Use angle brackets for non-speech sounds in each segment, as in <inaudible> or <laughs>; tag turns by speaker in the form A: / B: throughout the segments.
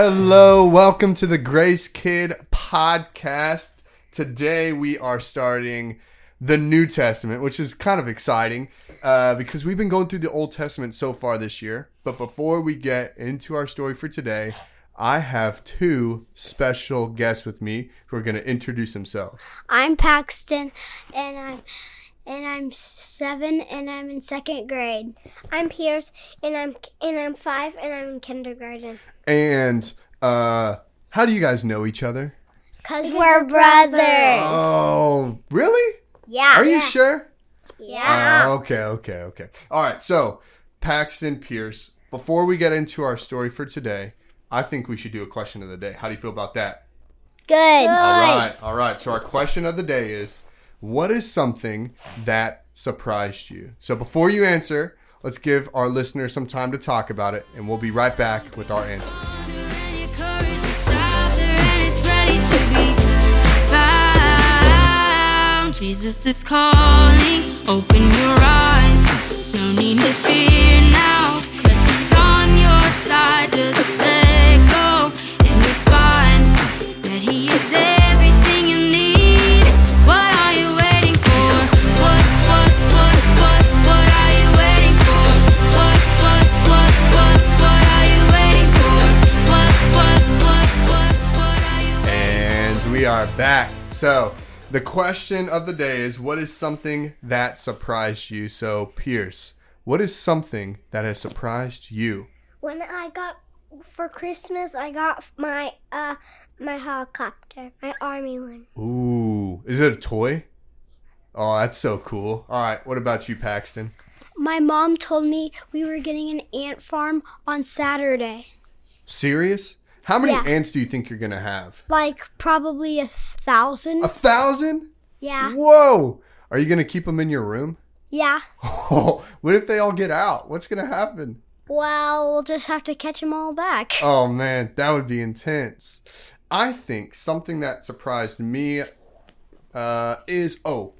A: Hello, welcome to the Grace Kid podcast. Today we are starting the New Testament, which is kind of exciting uh, because we've been going through the Old Testament so far this year. But before we get into our story for today, I have two special guests with me who are going to introduce themselves.
B: I'm Paxton, and I'm and I'm seven, and I'm in second grade. I'm Pierce, and I'm and I'm five, and I'm in kindergarten.
A: And uh, how do you guys know each other?
B: Cause we're brothers.
A: Oh, really?
B: Yeah.
A: Are you sure?
B: Yeah.
A: Oh, okay, okay, okay. All right, so Paxton Pierce, before we get into our story for today, I think we should do a question of the day. How do you feel about that?
B: Good.
A: All right, all right. So our question of the day is what is something that surprised you? So before you answer, let's give our listeners some time to talk about it, and we'll be right back with our answer.
C: Jesus is calling, open your eyes.
A: So, the question of the day is what is something that surprised you? So, Pierce, what is something that has surprised you?
B: When I got for Christmas, I got my uh my helicopter, my army one.
A: Ooh, is it a toy? Oh, that's so cool. All right, what about you, Paxton?
B: My mom told me we were getting an ant farm on Saturday.
A: Serious? How many
B: Yeah.
A: ants do you think you're gonna have?
B: Like probably a thousand.
A: A thousand?
B: yeah.
A: Whoa! Are you gonna keep them in your room?
B: Yeah.
A: Oh, <laughs> what if they all get out? What's gonna happen?
B: Well, we'll just have to catch them all back. <laughs>
A: Oh man, that would be intense. I think something that surprised me uh, is oh,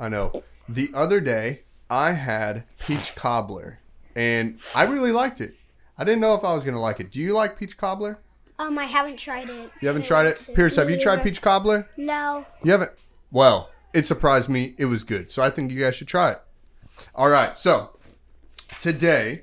A: I know. The other day I had peach cobbler, and I really liked it. I didn't know if I was gonna like it. Do you like peach cobbler?
B: Um, I haven't tried it.
A: You haven't tried it, Pierce. Have you tried peach cobbler?
B: No.
A: You haven't? Well, it surprised me. It was good. So I think you guys should try it. All right. So today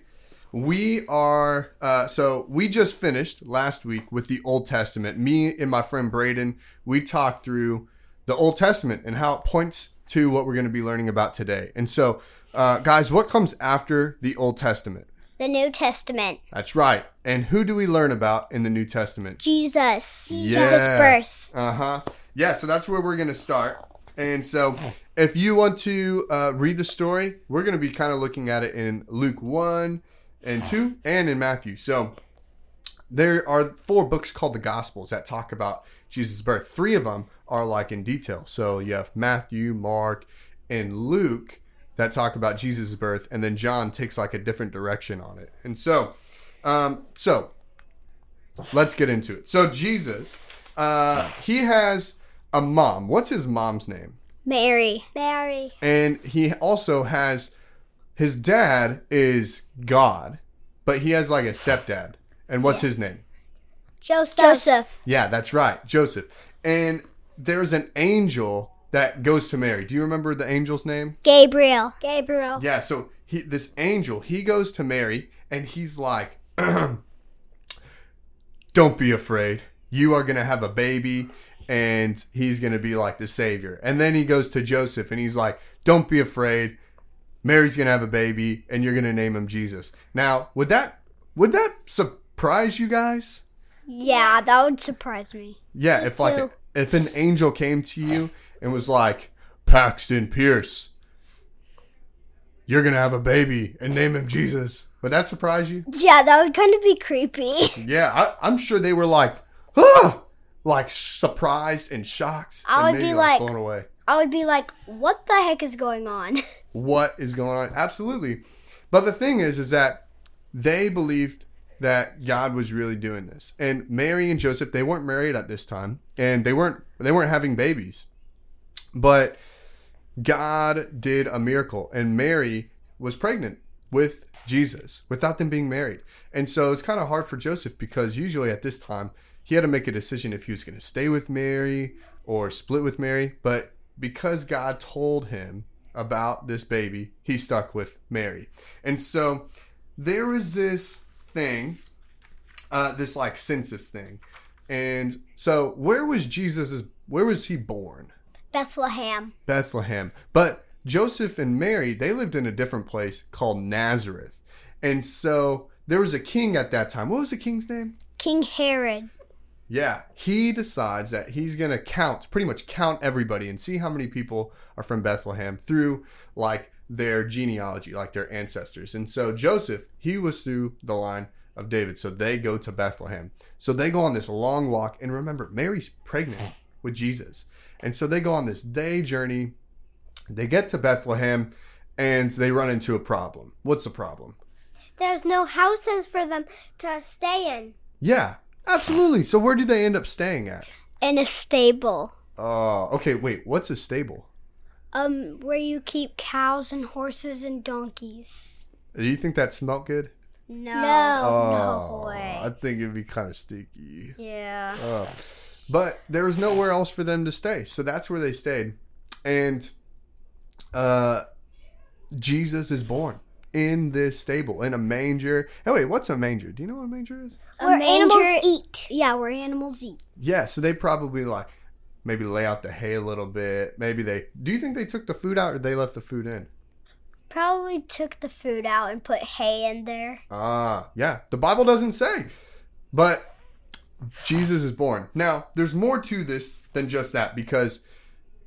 A: we are, uh, so we just finished last week with the Old Testament. Me and my friend Braden, we talked through the Old Testament and how it points to what we're going to be learning about today. And so, uh, guys, what comes after the Old Testament?
B: The New Testament.
A: That's right. And who do we learn about in the New Testament?
B: Jesus.
A: Yeah.
B: Jesus' birth.
A: Uh huh. Yeah, so that's where we're going to start. And so, if you want to uh, read the story, we're going to be kind of looking at it in Luke 1 and 2 and in Matthew. So, there are four books called the Gospels that talk about Jesus' birth. Three of them are like in detail. So, you have Matthew, Mark, and Luke that talk about Jesus' birth, and then John takes like a different direction on it. And so, um, so let's get into it. So Jesus, uh, he has a mom. What's his mom's name?
B: Mary. Mary.
A: And he also has his dad is God, but he has like a stepdad. And what's his name?
B: Joseph. Joseph.
A: Yeah, that's right, Joseph. And there's an angel that goes to Mary. Do you remember the angel's name?
B: Gabriel. Gabriel.
A: Yeah, so he this angel, he goes to Mary and he's like, <clears throat> Don't be afraid. You are gonna have a baby and he's gonna be like the savior. And then he goes to Joseph and he's like, Don't be afraid. Mary's gonna have a baby and you're gonna name him Jesus. Now, would that would that surprise you guys?
B: Yeah, that would surprise me.
A: Yeah, if like if an angel came to you and was like, Paxton Pierce, you're gonna have a baby and name him Jesus. Would that surprise you?
B: Yeah, that would kind of be creepy.
A: Yeah, I, I'm sure they were like, ah, like surprised and shocked.
B: I
A: and
B: would be like-
A: blown away.
B: I would be like, what the heck is going on? <laughs>
A: What is going on? Absolutely. But the thing is, is that they believed that God was really doing this. And Mary and Joseph, they weren't married at this time, and they weren't they weren't having babies. But God did a miracle, and Mary was pregnant, with Jesus without them being married. And so it's kind of hard for Joseph because usually at this time he had to make a decision if he was going to stay with Mary or split with Mary. But because God told him about this baby, he stuck with Mary. And so there was this thing, uh, this like census thing. And so where was Jesus? Where was he born?
B: Bethlehem.
A: Bethlehem. But Joseph and Mary, they lived in a different place called Nazareth. And so there was a king at that time. What was the king's name?
B: King Herod.
A: Yeah, he decides that he's going to count, pretty much count everybody and see how many people are from Bethlehem through like their genealogy, like their ancestors. And so Joseph, he was through the line of David. So they go to Bethlehem. So they go on this long walk. And remember, Mary's pregnant with Jesus. And so they go on this day journey. They get to Bethlehem and they run into a problem. What's the problem?
B: There's no houses for them to stay in.
A: Yeah, absolutely. So where do they end up staying at?
B: In a stable.
A: Oh, okay. Wait, what's a stable?
B: Um, where you keep cows and horses and donkeys.
A: Do you think that smelled good?
B: No.
A: Oh,
B: No way.
A: I think it'd be kind of sticky.
B: Yeah.
A: Oh. But there was nowhere else for them to stay, so that's where they stayed. And uh, Jesus is born in this stable in a manger. Hey, wait, what's a manger? Do you know what a manger is?
B: Where
D: manger-
B: animals eat. Yeah, where animals eat.
A: Yeah, so they probably like maybe lay out the hay a little bit. Maybe they. Do you think they took the food out or they left the food in?
B: Probably took the food out and put hay in there.
A: Ah, yeah. The Bible doesn't say. But Jesus is born. Now, there's more to this than just that because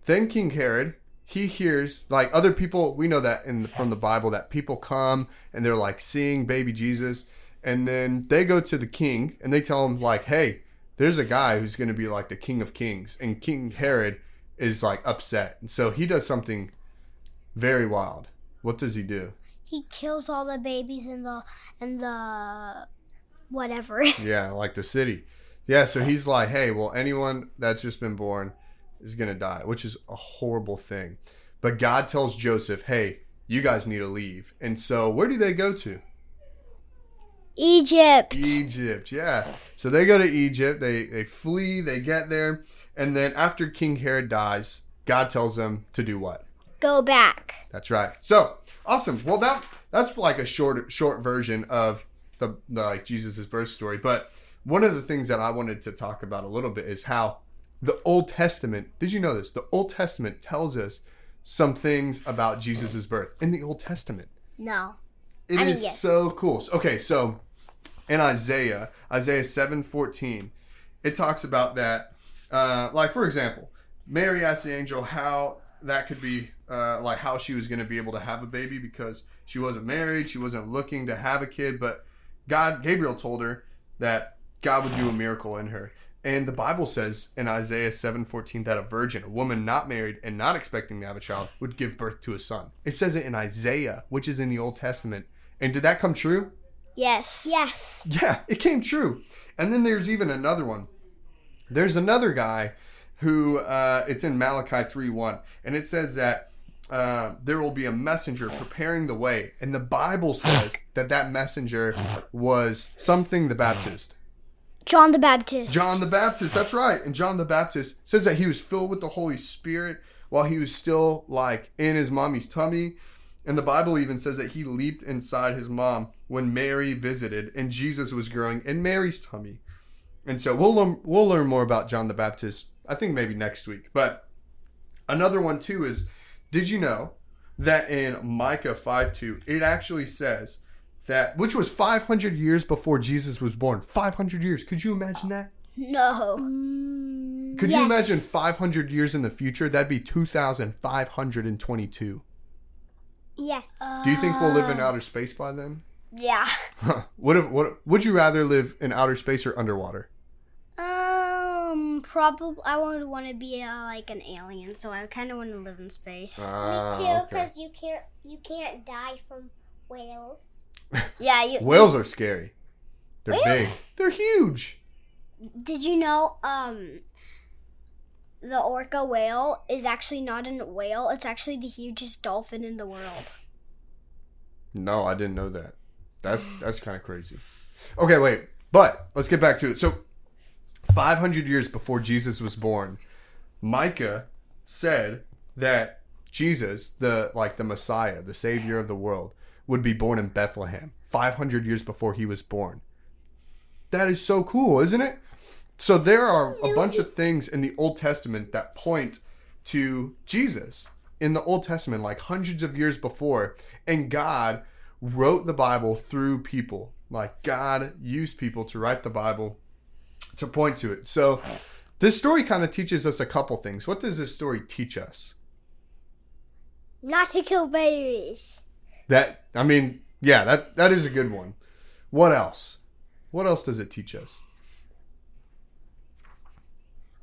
A: then King Herod, he hears like other people, we know that in from the Bible that people come and they're like seeing baby Jesus and then they go to the king and they tell him like, "Hey, there's a guy who's going to be like the king of kings." And King Herod is like upset. And so he does something very wild. What does he do?
B: He kills all the babies in the in the whatever.
A: Yeah, like the city. Yeah, so he's like, hey, well, anyone that's just been born is going to die, which is a horrible thing. But God tells Joseph, hey, you guys need to leave. And so where do they go to?
B: Egypt.
A: Egypt, yeah. So they go to Egypt, they, they flee, they get there. And then after King Herod dies, God tells them to do what?
B: Go back.
A: That's right. So awesome. Well, that that's like a short short version of the, the like Jesus's birth story. But one of the things that I wanted to talk about a little bit is how the Old Testament. Did you know this? The Old Testament tells us some things about Jesus's birth in the Old Testament.
B: No.
A: It is
B: I mean, yes.
A: so cool. Okay, so in Isaiah, Isaiah seven fourteen, it talks about that. Uh, like for example, Mary asked the angel how that could be, uh, like how she was going to be able to have a baby because she wasn't married, she wasn't looking to have a kid, but God, Gabriel told her that God would do a miracle in her. And the Bible says in Isaiah 7:14 that a virgin, a woman not married and not expecting to have a child, would give birth to a son. It says it in Isaiah, which is in the Old Testament. And did that come true?
B: Yes.
D: Yes.
A: Yeah, it came true. And then there's even another one. There's another guy who uh, it's in Malachi 3:1, and it says that uh, there will be a messenger preparing the way, and the Bible says that that messenger was something the Baptist.
B: John the Baptist.
A: John the Baptist, that's right. And John the Baptist says that he was filled with the Holy Spirit while he was still like in his mommy's tummy. And the Bible even says that he leaped inside his mom when Mary visited and Jesus was growing in Mary's tummy. And so we'll learn, we'll learn more about John the Baptist, I think maybe next week. But another one too is did you know that in Micah 5 2, it actually says that, which was 500 years before Jesus was born. 500 years. Could you imagine that?
B: No.
A: Could you imagine 500 years in the future? That'd be 2,522.
D: Yes.
A: Do you think we'll live in outer space by then?
B: Yeah. <laughs>
A: what if what would you rather live in outer space or underwater?
B: Um, probably I would want to be uh, like an alien, so I kind of want to live in space.
A: Ah,
D: Me too,
A: okay.
D: because you can't you can't die from whales. <laughs>
B: yeah, you.
A: Whales are scary. They're big.
B: Whales?
A: They're huge.
B: Did you know um the orca whale is actually not a whale, it's actually the hugest dolphin in the world.
A: No, I didn't know that. That's that's kind of crazy. Okay, wait. But let's get back to it. So, 500 years before Jesus was born, Micah said that Jesus, the like the Messiah, the savior of the world, would be born in Bethlehem 500 years before he was born. That is so cool, isn't it? So there are a bunch of things in the Old Testament that point to Jesus in the Old Testament, like hundreds of years before, and God wrote the Bible through people. Like God used people to write the Bible to point to it. So this story kind of teaches us a couple things. What does this story teach us?
B: Not to kill babies.
A: That I mean, yeah, that that is a good one. What else? What else does it teach us?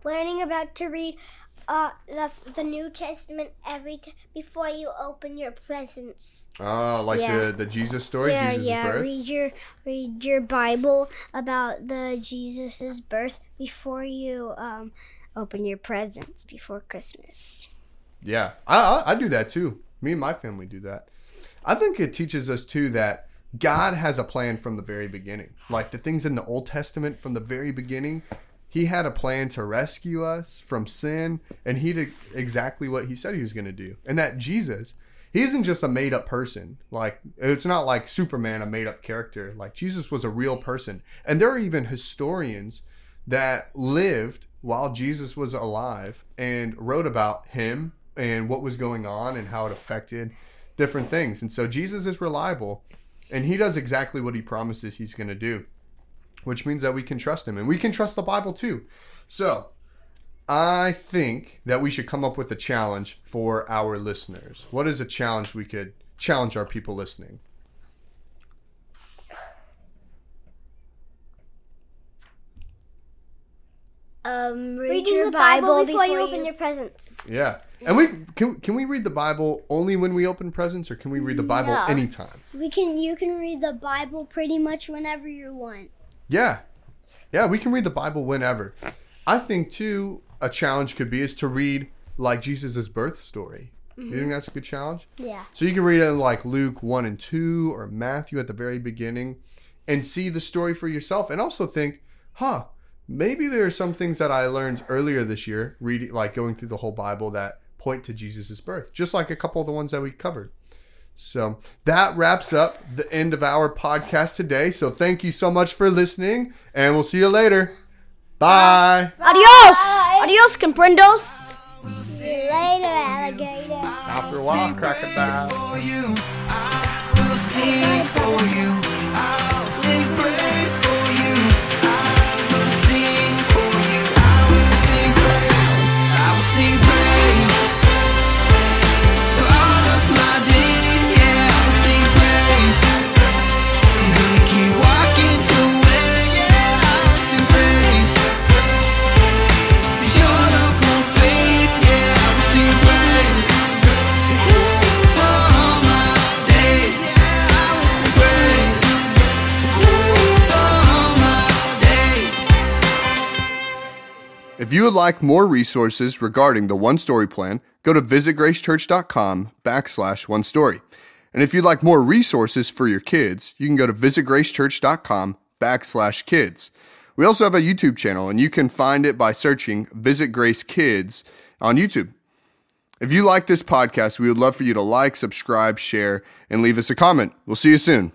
B: Learning about to read uh, the, the New Testament every t- before you open your presents.
A: Oh, like
B: Yeah.
A: the the Jesus story,
B: yeah,
A: Jesus'
B: yeah.
A: birth.
B: Read your read your Bible about the Jesus's birth before you um, open your presents before Christmas.
A: Yeah, I, I I do that too. Me and my family do that. I think it teaches us too that God has a plan from the very beginning. Like the things in the Old Testament from the very beginning, He had a plan to rescue us from sin, and He did exactly what He said He was going to do. And that Jesus, He isn't just a made up person. Like it's not like Superman, a made up character. Like Jesus was a real person, and there are even historians that lived while Jesus was alive and wrote about him and what was going on and how it affected different things. And so Jesus is reliable and he does exactly what he promises he's going to do, which means that we can trust him and we can trust the Bible too. So I think that we should come up with a challenge for our listeners. What is a challenge we could challenge our people listening?
B: Um, read
D: Reading
B: your
D: the Bible, before, you
B: before
D: open your presents.
A: Yeah. And we can can we read the Bible only when we open presents or can we read the Bible
B: No.
A: anytime?
B: We can you can read the Bible pretty much whenever you want.
A: Yeah. Yeah, we can read the Bible whenever. I think too a challenge could be is to read like Jesus' birth story. You think that's a good challenge?
B: Yeah.
A: So you can read it in like Luke 1 and 2 or Matthew at the very beginning and see the story for yourself and also think, huh, maybe there are some things that I learned earlier this year, reading like going through the whole Bible that point to Jesus' birth, just like a couple of the ones that we covered. So that wraps up the end of our podcast today. So thank you so much for listening, and we'll see you later. Bye.
B: Adios. Adios, comprendos.
D: See you later, alligator.
A: After a while, crocodile. If you would like more resources regarding the One Story Plan, go to visitgracechurch.com backslash one story. And if you'd like more resources for your kids, you can go to visitgracechurch.com backslash kids. We also have a YouTube channel, and you can find it by searching Visit Grace Kids on YouTube. If you like this podcast, we would love for you to like, subscribe, share, and leave us a comment. We'll see you soon.